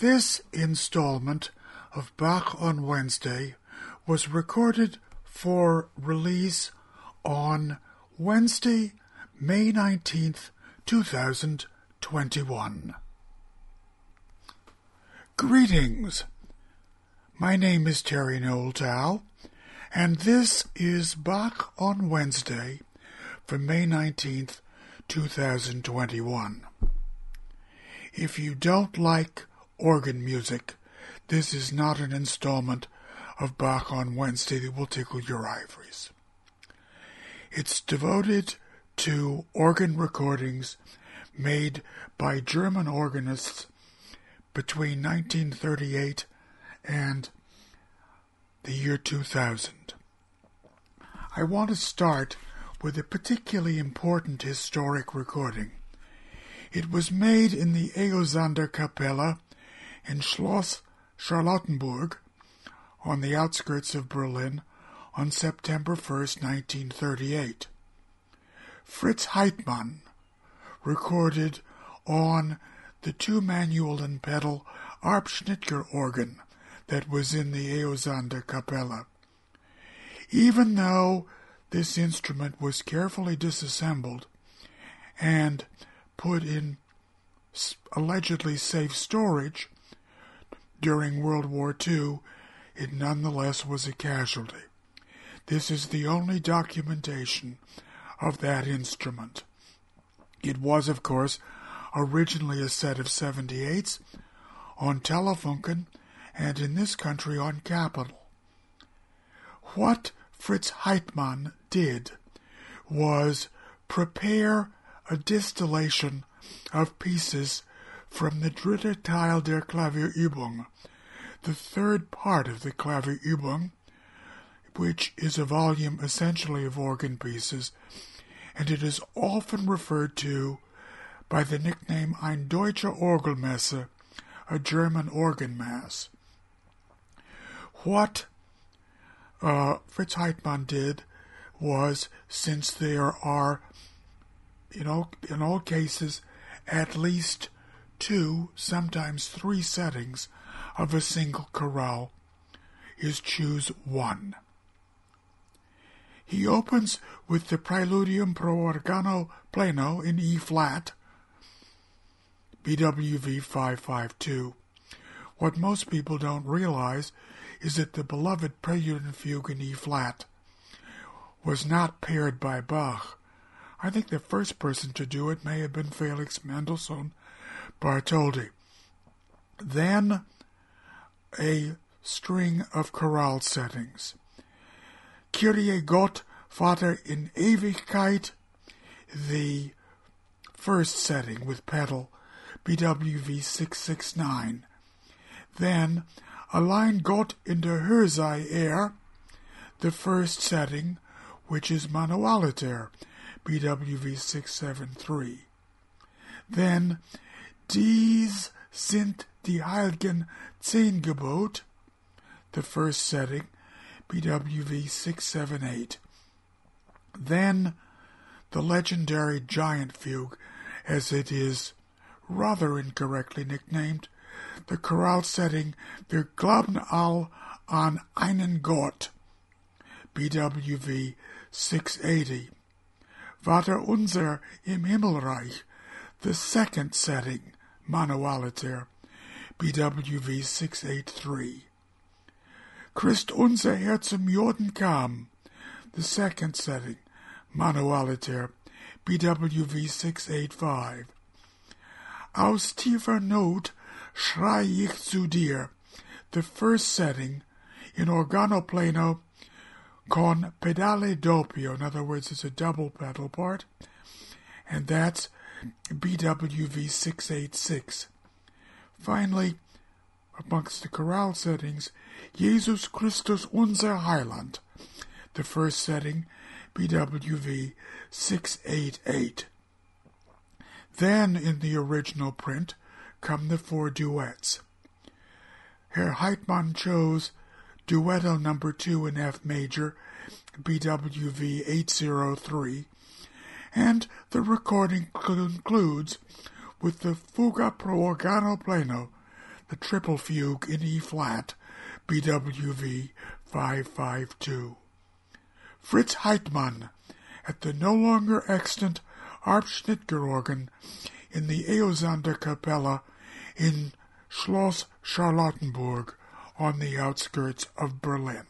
This installment of Bach on Wednesday was recorded for release on Wednesday, May 19th, 2021. Greetings. My name is Terry Noel and this is Bach on Wednesday for May 19th, 2021. If you don't like organ music, this is not an installment of Bach on Wednesday that will tickle your ivories. It's devoted to organ recordings made by German organists between 1938 and the year 2000. I want to start with a particularly important historic recording. It was made in the Eosander Kapelle in Schloss Charlottenburg on the outskirts of Berlin on September 1, 1938. Fritz Heitmann recorded on the two manual and pedal Arp-Schnitger organ that was in the Eosander Kapelle. Even though this instrument was carefully disassembled and put in allegedly safe storage during World War II, it nonetheless was a casualty. This is the only documentation of that instrument. It was, of course, originally a set of 78s on Telefunken and in this country on Capitol. What Fritz Heitmann did was prepare a distillation of pieces from the dritte Teil der Klavierübung, the third part of the Klavierübung, which is a volume essentially of organ pieces, and it is often referred to by the nickname Ein Deutsche Orgelmesse, a German organ mass. What uh, Fritz Heitmann did was, since there are, you know, in all cases, at least two, sometimes three settings of a single chorale, is choose one. He opens with the Preludium pro organo pleno in E flat, BWV 552. What most people don't realize is that the beloved Prelude and Fugue in E flat was not paired by Bach. I think the first person to do it may have been Felix Mendelssohn Bartholdy. Then a string of chorale settings. Kyrie Gott, Vater in Ewigkeit, the first setting with pedal, BWV 669. Then Allein Gott in der Höhe er, the first setting, which is Manualiter, BWV 673. Then Dies sind die heiligen Zehn Gebot, the first setting, BWV 678. Then the legendary Giant Fugue, as it is rather incorrectly nicknamed, the chorale setting Wir glauben all an einen Gott, BWV 680. Vater unser im Himmelreich, the second setting, Manualiter, BWV 683. Christ unser Herr zum kam, the second setting, Manualiter, BWV 685. Aus tiefer Not schrei ich zu dir, the first setting, in organo pleno con pedale doppio, in other words, it's a double pedal part, and that's BWV 686. Finally, amongst the chorale settings, Jesus Christus unser Heiland, the first setting, BWV 688. Then, in the original print, come the four duets. Herr Heitmann chose Duetto number 2 in F major, BWV 803, and the recording concludes with the Fuga pro organo pleno, the triple fugue in E flat, BWV 552. Fritz Heitmann at the no longer extant Arp-Schnitger organ in the Eosander Kapelle in Schloss Charlottenburg on the outskirts of Berlin.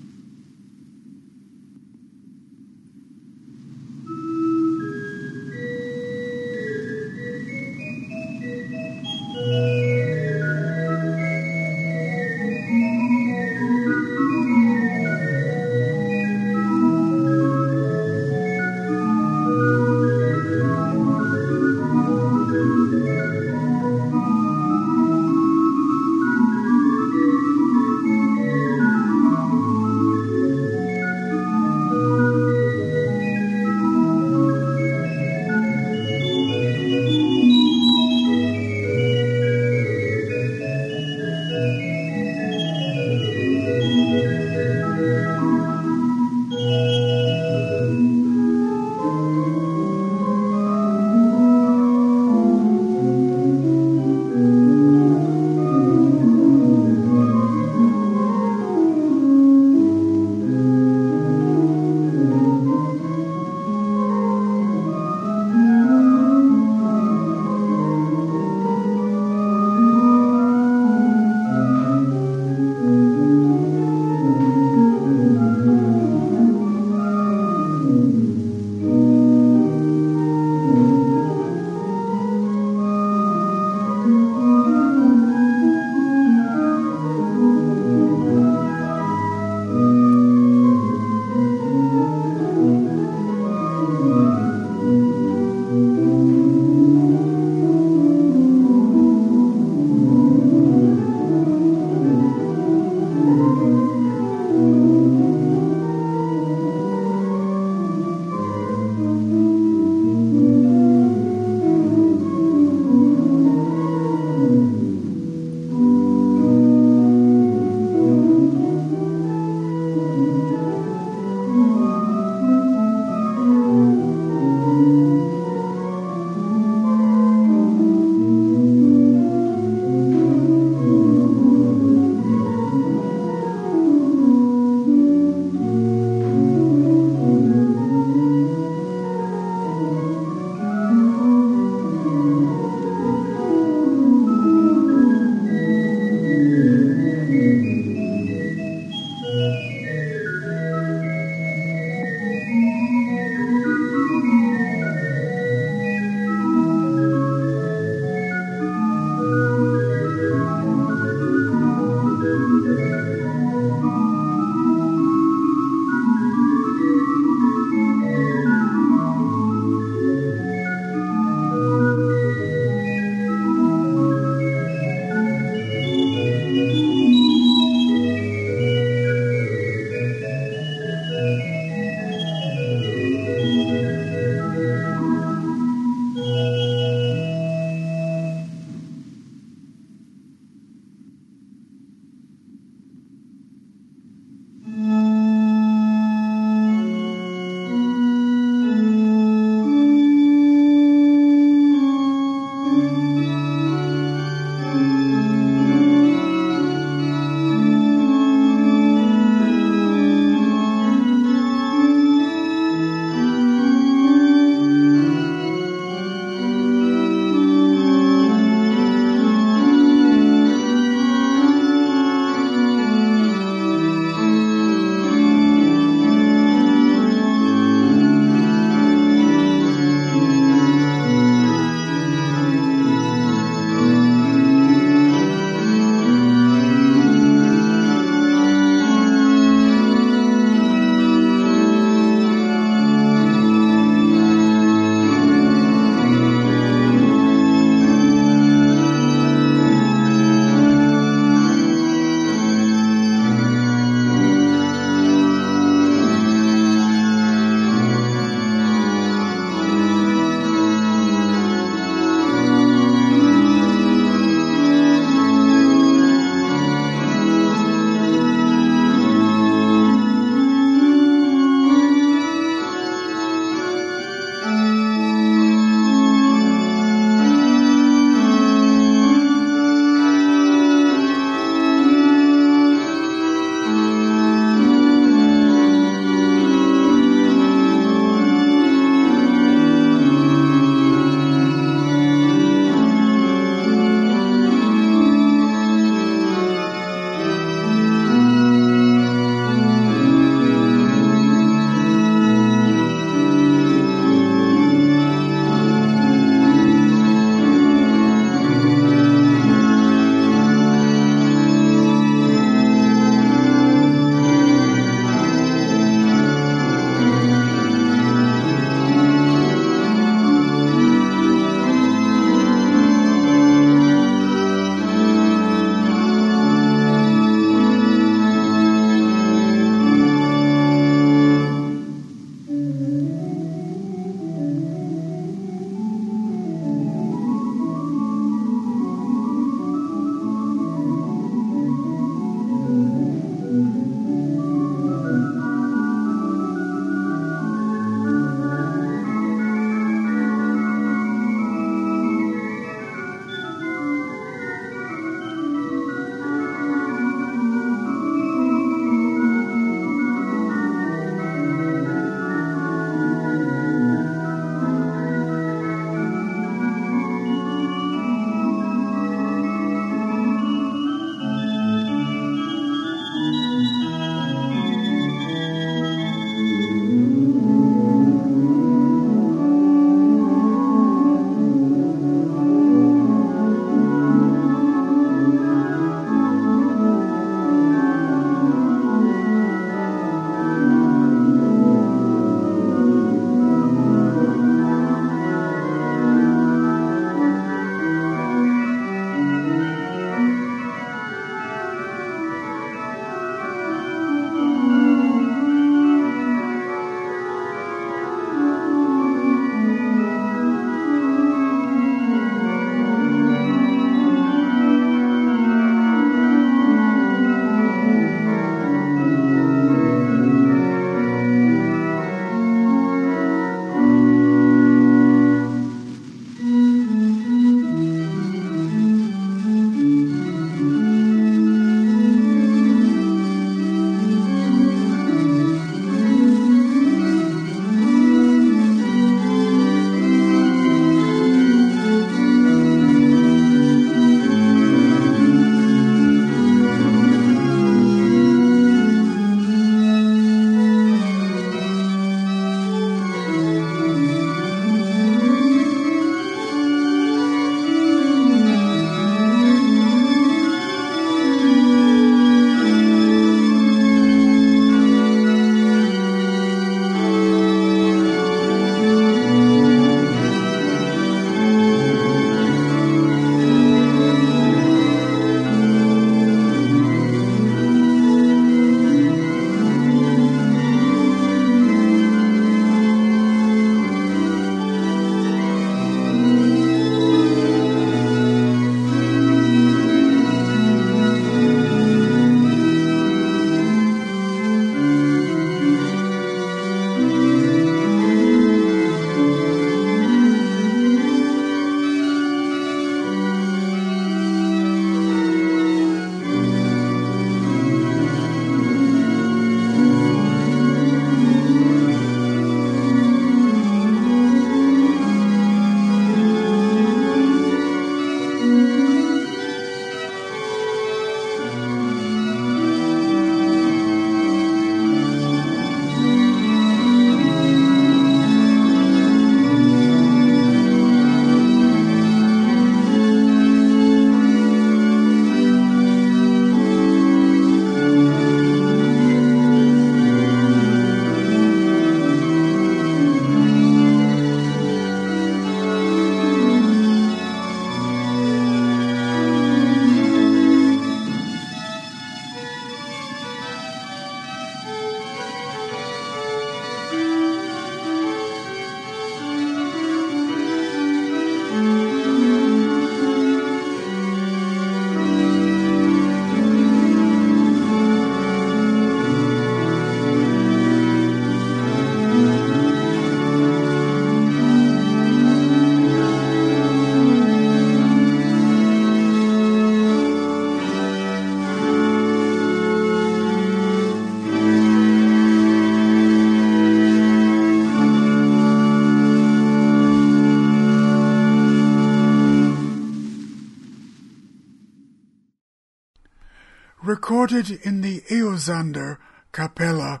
Recorded in the Eosander Kapelle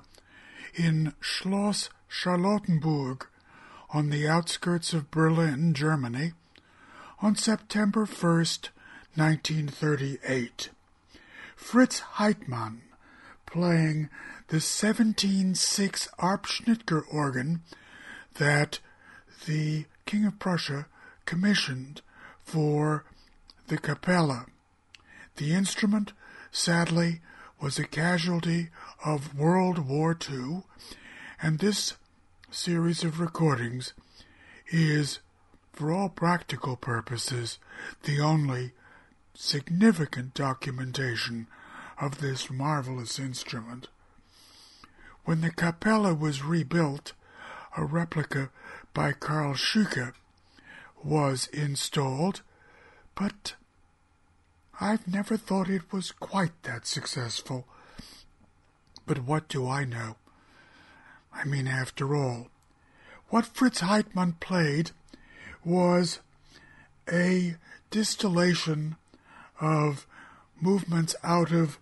in Schloss Charlottenburg on the outskirts of Berlin, Germany, on September 1st, 1938. Fritz Heitmann playing the 17.6 Arp-Schnitger organ that the King of Prussia commissioned for the Capella. The instrument, sadly, was a casualty of World War II, and this series of recordings is, for all practical purposes, the only significant documentation of this marvelous instrument. When the Capella was rebuilt, a replica by Karl Schuke was installed, but I've never thought it was quite that successful. But what do I know? I mean, after all, what Fritz Heitmann played was a distillation of movements out of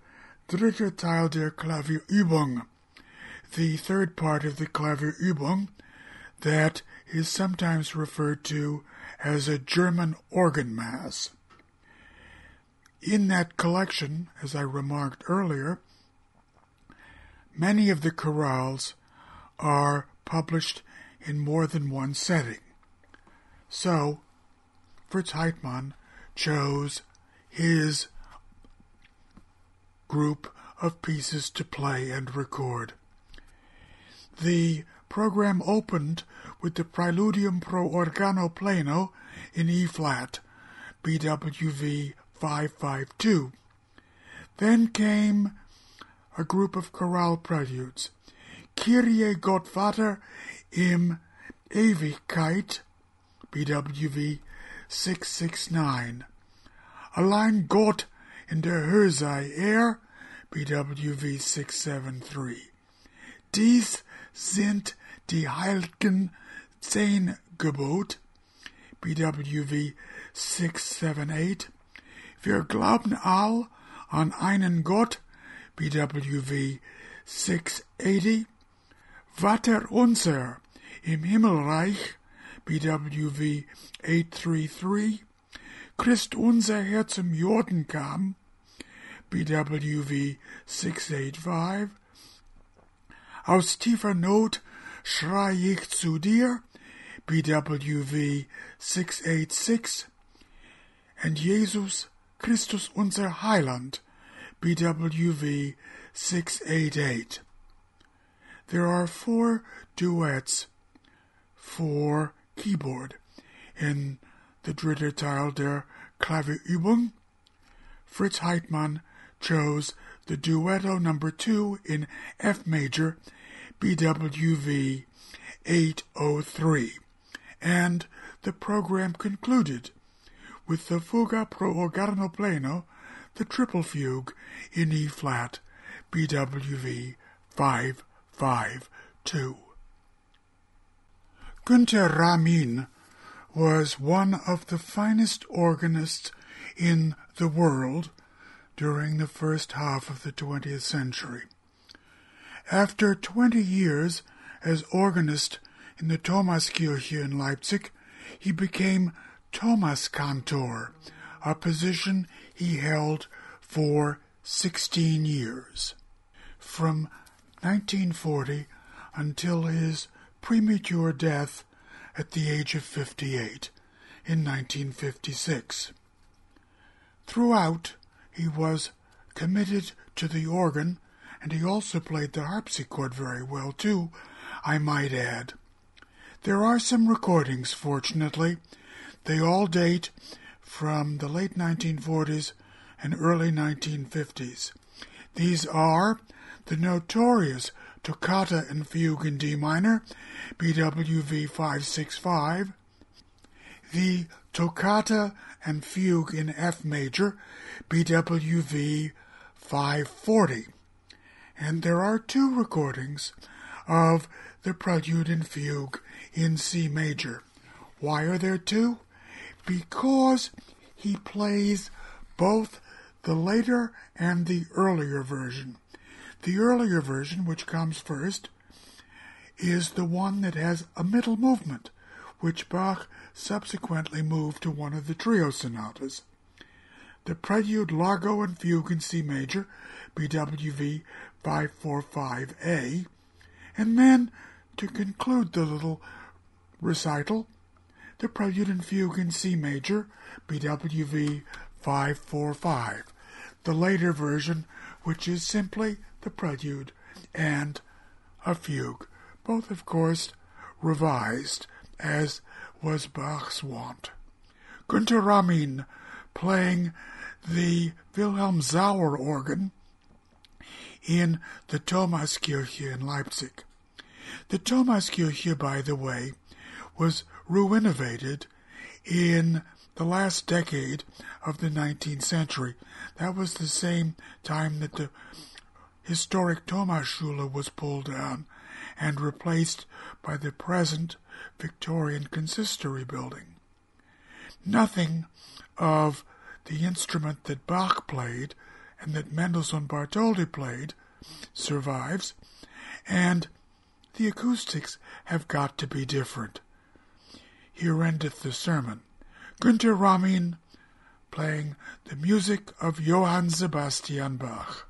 Dritter Teil der Klavierübung, the third part of the Klavierübung that is sometimes referred to as a German organ mass. In that collection, as I remarked earlier, many of the chorales are published in more than one setting. So, Fritz Heitmann chose his group of pieces to play and record. The program opened with the Preludium pro organo pleno in E flat, BWV 552. Then came a group of chorale preludes. Kyrie Gottvater im Ewigkeit, BWV 669. Allein Gott in der Höhe sei er, BWV 673. Dies sind die heiligen Zehn Gebot, BWV 678. Wir glauben all an einen Gott, BWV 680. Vater unser im Himmelreich, BWV 833. Christ unser Herr zum Jordan kam, BWV 685. Aus tiefer Not schrei ich zu dir, BWV 686. And Jesus Christus unser Heiland, BWV 688. There are four duets for keyboard in the dritter Teil der Klavierübung. Fritz Heitmann chose the duetto number two in F major, BWV 803, and the program concluded with the Fuga pro organo pleno, the triple fugue in E flat, BWV 552. Günter Ramin was one of the finest organists in the world during the first half of the 20th century. After 20 years as organist in the Thomaskirche in Leipzig, he became Thomas Cantor, a position he held for 16 years. From 1940 until his premature death at the age of 58 in 1956. Throughout, he was committed to the organ, and he also played the harpsichord very well, too, I might add. There are some recordings, fortunately. They all date from the late 1940s and early 1950s. These are the notorious Toccata and Fugue in D minor, BWV 565, the Toccata and Fugue in F major, BWV 540. And there are two recordings of the Prelude and Fugue in C major. Why are there two? Because he plays both the later and the earlier version. The earlier version, which comes first, is the one that has a middle movement, which Bach subsequently moved to one of the trio sonatas. The Prelude Largo and Fugue in C major, BWV 545A, and then, to conclude the little recital, the Prelude and Fugue in C major, BWV 545, the later version, which is simply the Prelude and a Fugue, both, of course, revised, as was Bach's wont. Günter Ramin playing the Wilhelm Sauer organ in the Thomaskirche in Leipzig. The Thomaskirche, by the way, was renovated in the last decade of the 19th century. That was the same time that the historic Thomasschule was pulled down and replaced by the present Victorian consistory building. Nothing of the instrument that Bach played and that Mendelssohn Bartholdy played survives, and the acoustics have got to be different. Here endeth the sermon. Günter Ramin playing the music of Johann Sebastian Bach.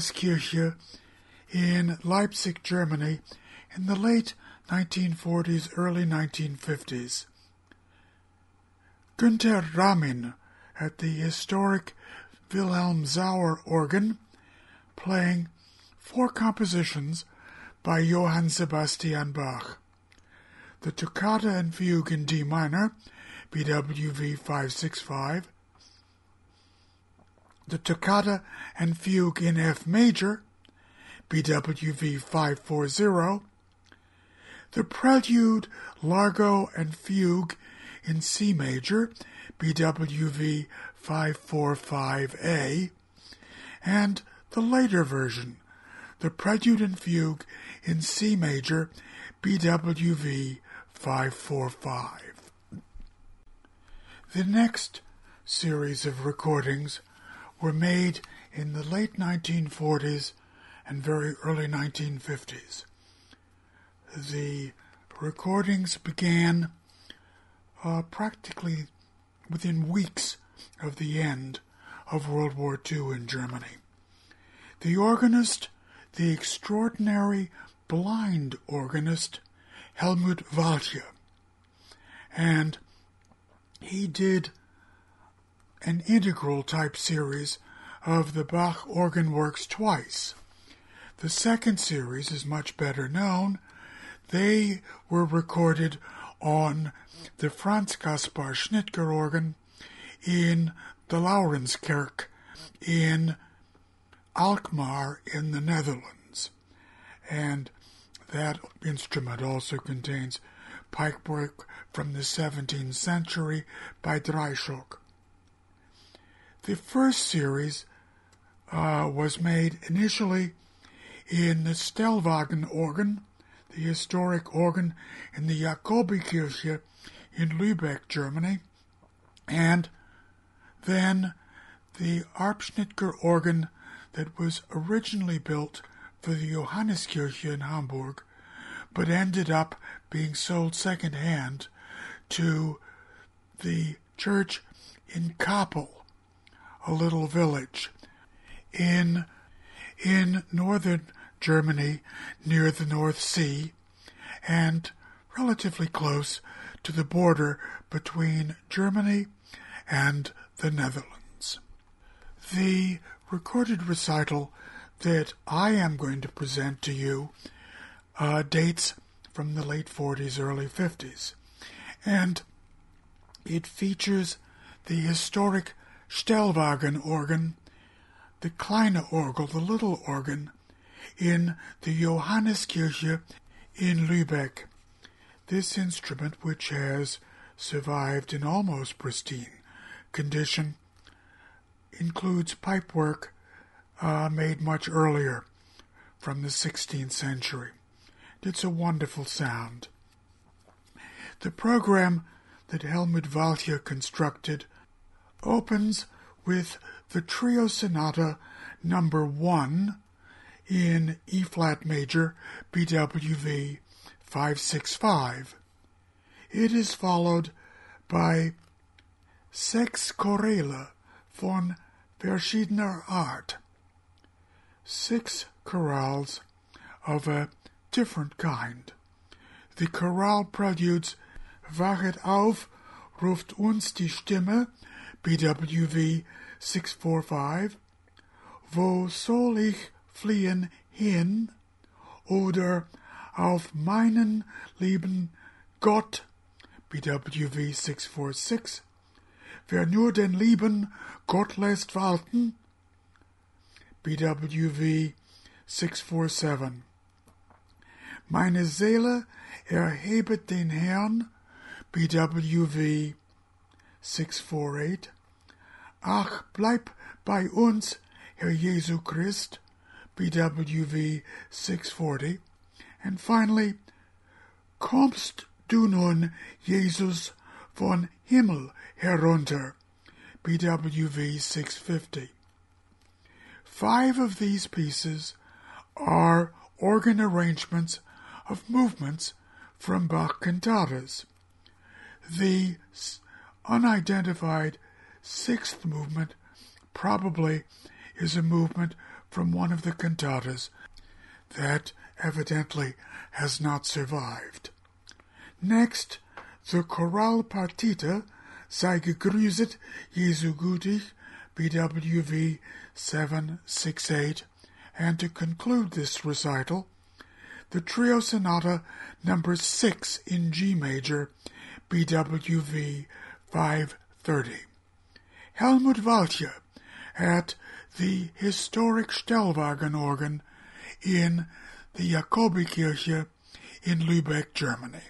Thomaskirche in Leipzig, Germany in the late 1940s, early 1950s. Günter Ramin at the historic Wilhelm Sauer organ, playing four compositions by Johann Sebastian Bach. The Toccata and Fugue in D minor, BWV 565, the Toccata and Fugue in F major, BWV 540, the Prelude, Largo, and Fugue in C major, BWV 545A, and the later version, the Prelude and Fugue in C major, BWV 545. The next series of recordings were made in the late 1940s and very early 1950s. The recordings began uh, practically within weeks of the end of World War II in Germany. The organist, the extraordinary blind organist Helmut Walcha, and he did an integral type series of the Bach organ works twice. The second series is much better known. They were recorded on the Franz Kaspar Schnitger organ in the Laurenskerk in Alkmaar in the Netherlands. And that instrument also contains pipework from the 17th century by Dreischock. The first series uh, was made initially in the Stellwagen organ, the historic organ in the Jakobikirche in Lübeck, Germany, and then the Arp-Schnitger organ that was originally built for the Johanneskirche in Hamburg, but ended up being sold second hand to the church in Cappel, a little village in in northern Germany near the North Sea and relatively close to the border between Germany and the Netherlands. The recorded recital that I am going to present to you uh, dates from the late 40s, early 50s, and it features the historic Stellwagen organ, the Kleine Orgel, the little organ, in the Johanneskirche in Lübeck. This instrument, which has survived in almost pristine condition, includes pipework uh, made much earlier from the 16th century. It's a wonderful sound. The program that Helmut Walcha constructed opens with the Trio Sonata number 1 in E flat major, BWV 565. It is followed by Sechs Choräle von verschiedener Art, six chorales of a different kind. The chorale preludes Wachet auf, ruft uns die Stimme, BWV 645, Wo soll ich fliehen hin? Oder auf meinen lieben Gott, BWV 646, wer nur den lieben Gott lässt walten, BWV 647. Meine Seele erhebet den Herrn, BWV 648. Ach, bleib bei uns, Herr Jesu Christ, BWV 640. And finally, kommst du nun, Jesus, von Himmel herunter, BWV 650. Five of these pieces are organ arrangements of movements from Bach cantatas. The unidentified sixth movement probably is a movement from one of the cantatas that evidently has not survived. Next, the Choralpartita Sei gegrüßet Jesu gütig BWV 768 and to conclude this recital, the Trio Sonata number 6 in G major, BWV 530. Helmut Walcha at the historic Stellwagen organ in the Jakobikirche in Lübeck, Germany.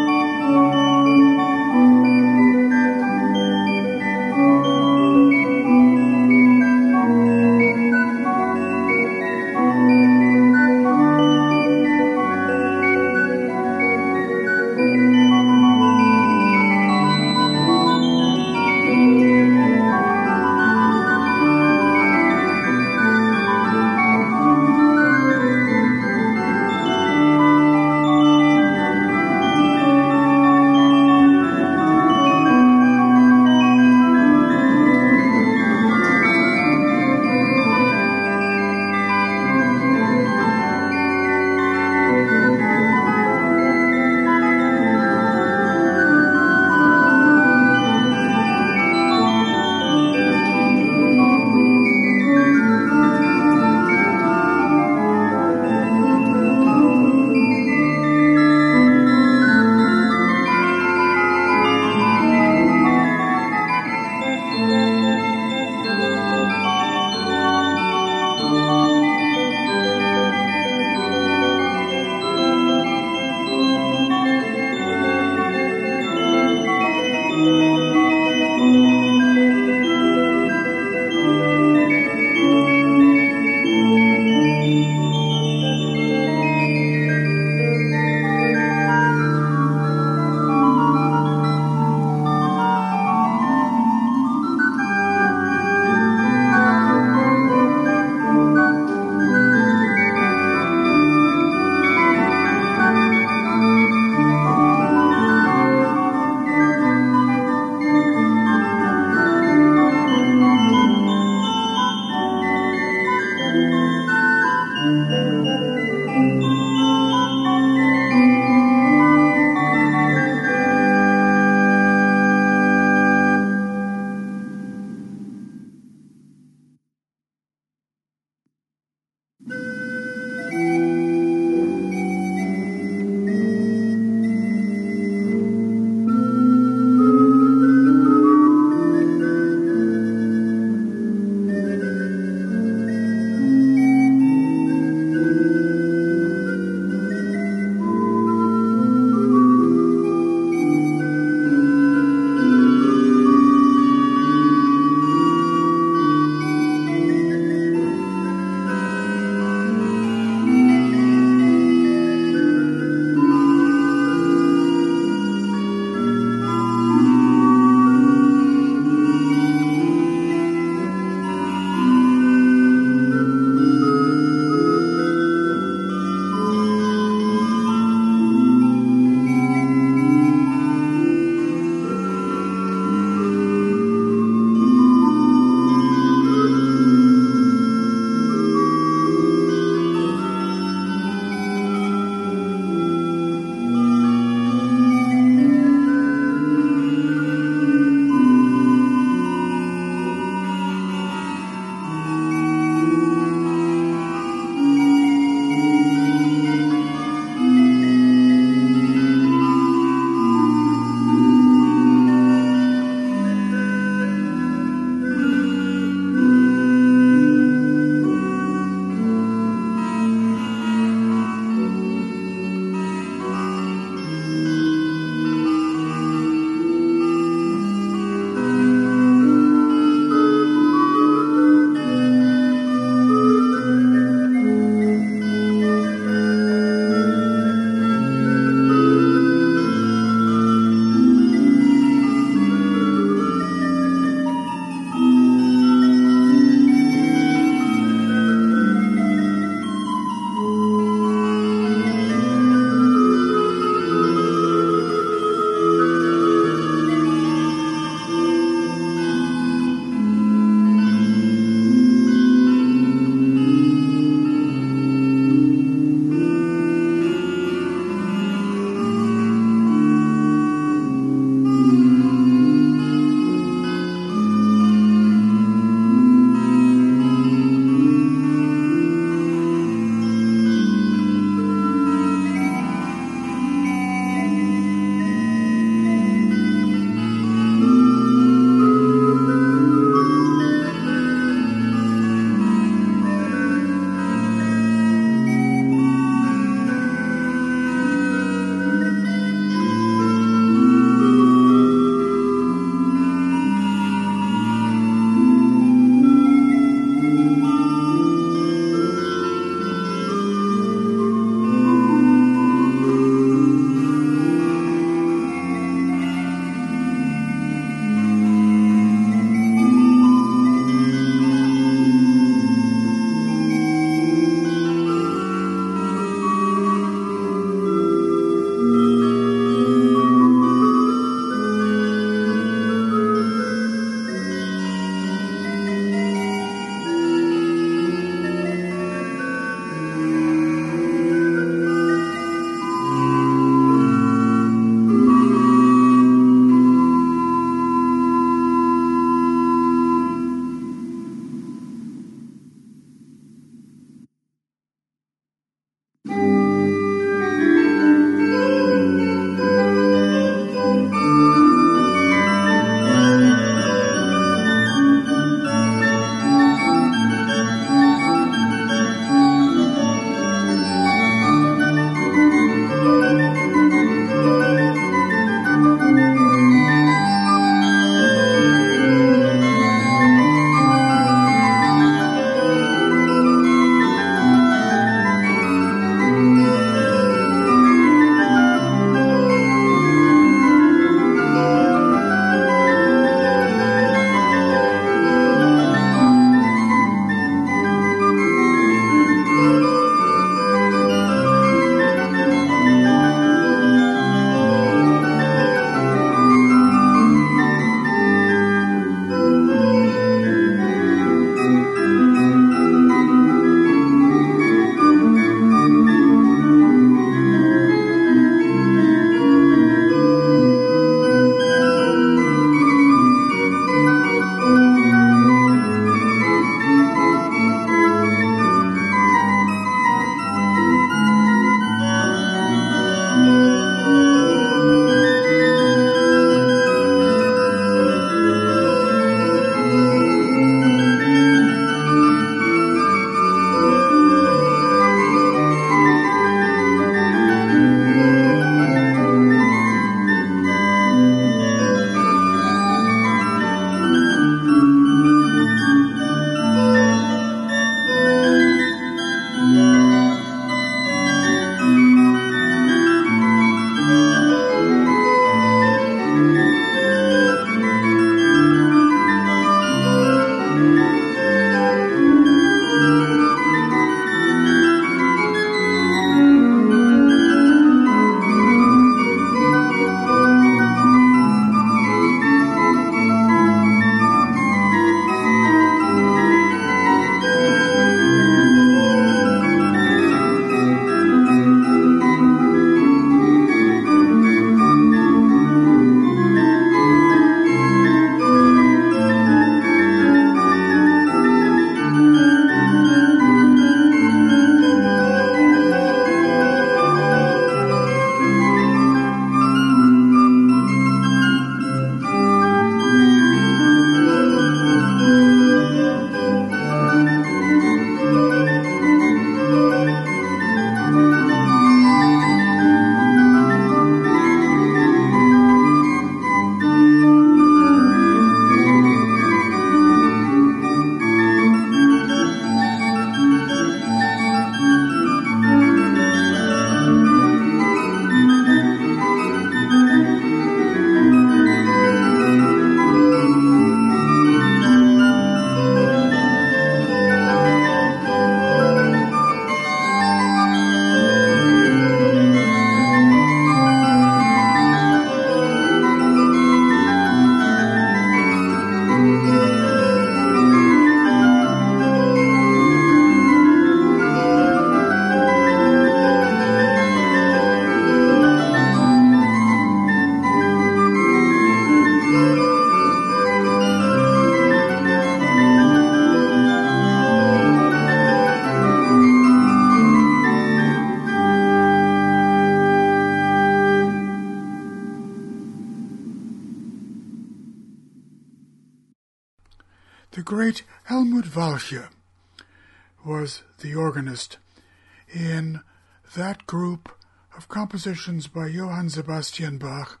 Compositions by Johann Sebastian Bach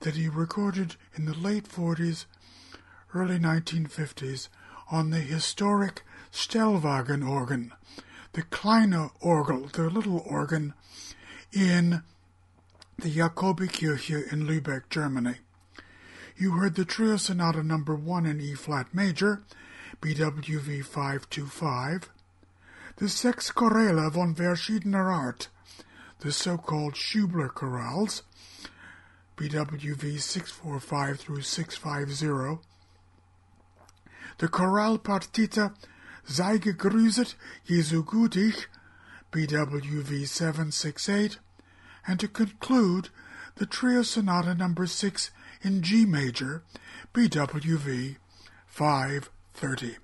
that he recorded in the late 40s, early 1950s on the historic Stellwagen organ, the Kleine Orgel, the little organ in the Jakobikirche in Lübeck, Germany. You heard the Trio Sonata number 1 in E flat major, BWV 525, the Sechs Choräle von verschiedener Art, the so-called Schubler chorales, BWV 645 through 650, the Choralpartita Sei gegrüßet, Jesu gütig, BWV 768, and to conclude, the Trio Sonata number 6 in G major, BWV 530.